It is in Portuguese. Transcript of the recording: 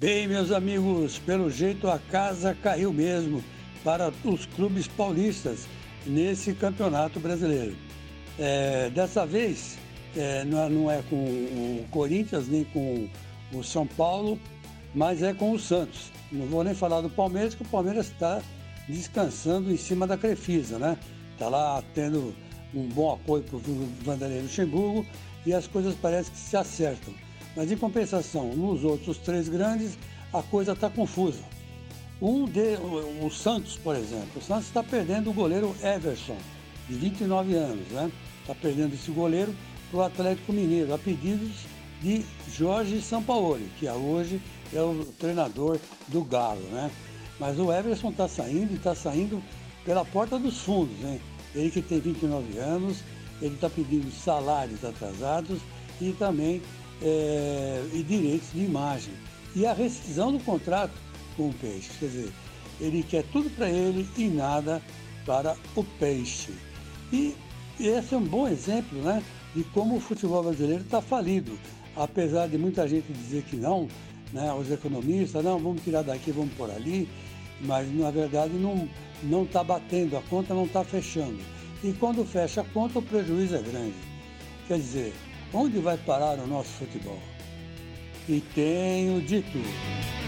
Bem, meus amigos, pelo jeito a casa caiu mesmo para os clubes paulistas nesse campeonato brasileiro. É, dessa vez, é, não, é, não, é, com o Corinthians nem com o São Paulo, mas é com o Santos. Não vou nem falar do Palmeiras, que o Palmeiras está descansando em cima da Crefisa, né? Está lá tendo um bom apoio para o Vanderlei Luxemburgo e as coisas parecem que se acertam. Mas em compensação, nos outros três grandes, a coisa está confusa. Um de, o Santos, por exemplo, o Santos está perdendo o goleiro Everson, de 29 anos, né? Está perdendo esse goleiro para o Atlético Mineiro, a pedidos de Jorge Sampaoli, que é hoje é o treinador do Galo, né? Mas o Everson está saindo e está saindo pela porta dos fundos, hein? Ele que tem 29 anos, ele está pedindo salários atrasados e também é, e direitos de imagem. E a rescisão do contrato com o Peixe. Quer dizer, ele quer tudo para ele e nada para o Peixe. E esse é um bom exemplo né, de como o futebol brasileiro está falido. Apesar de muita gente dizer que não, né, os economistas, não, vamos tirar daqui, vamos por ali, mas na verdade não está batendo, a conta não está fechando. E quando fecha a conta, o prejuízo é grande. Quer dizer, onde vai parar o nosso futebol? E tenho de tudo.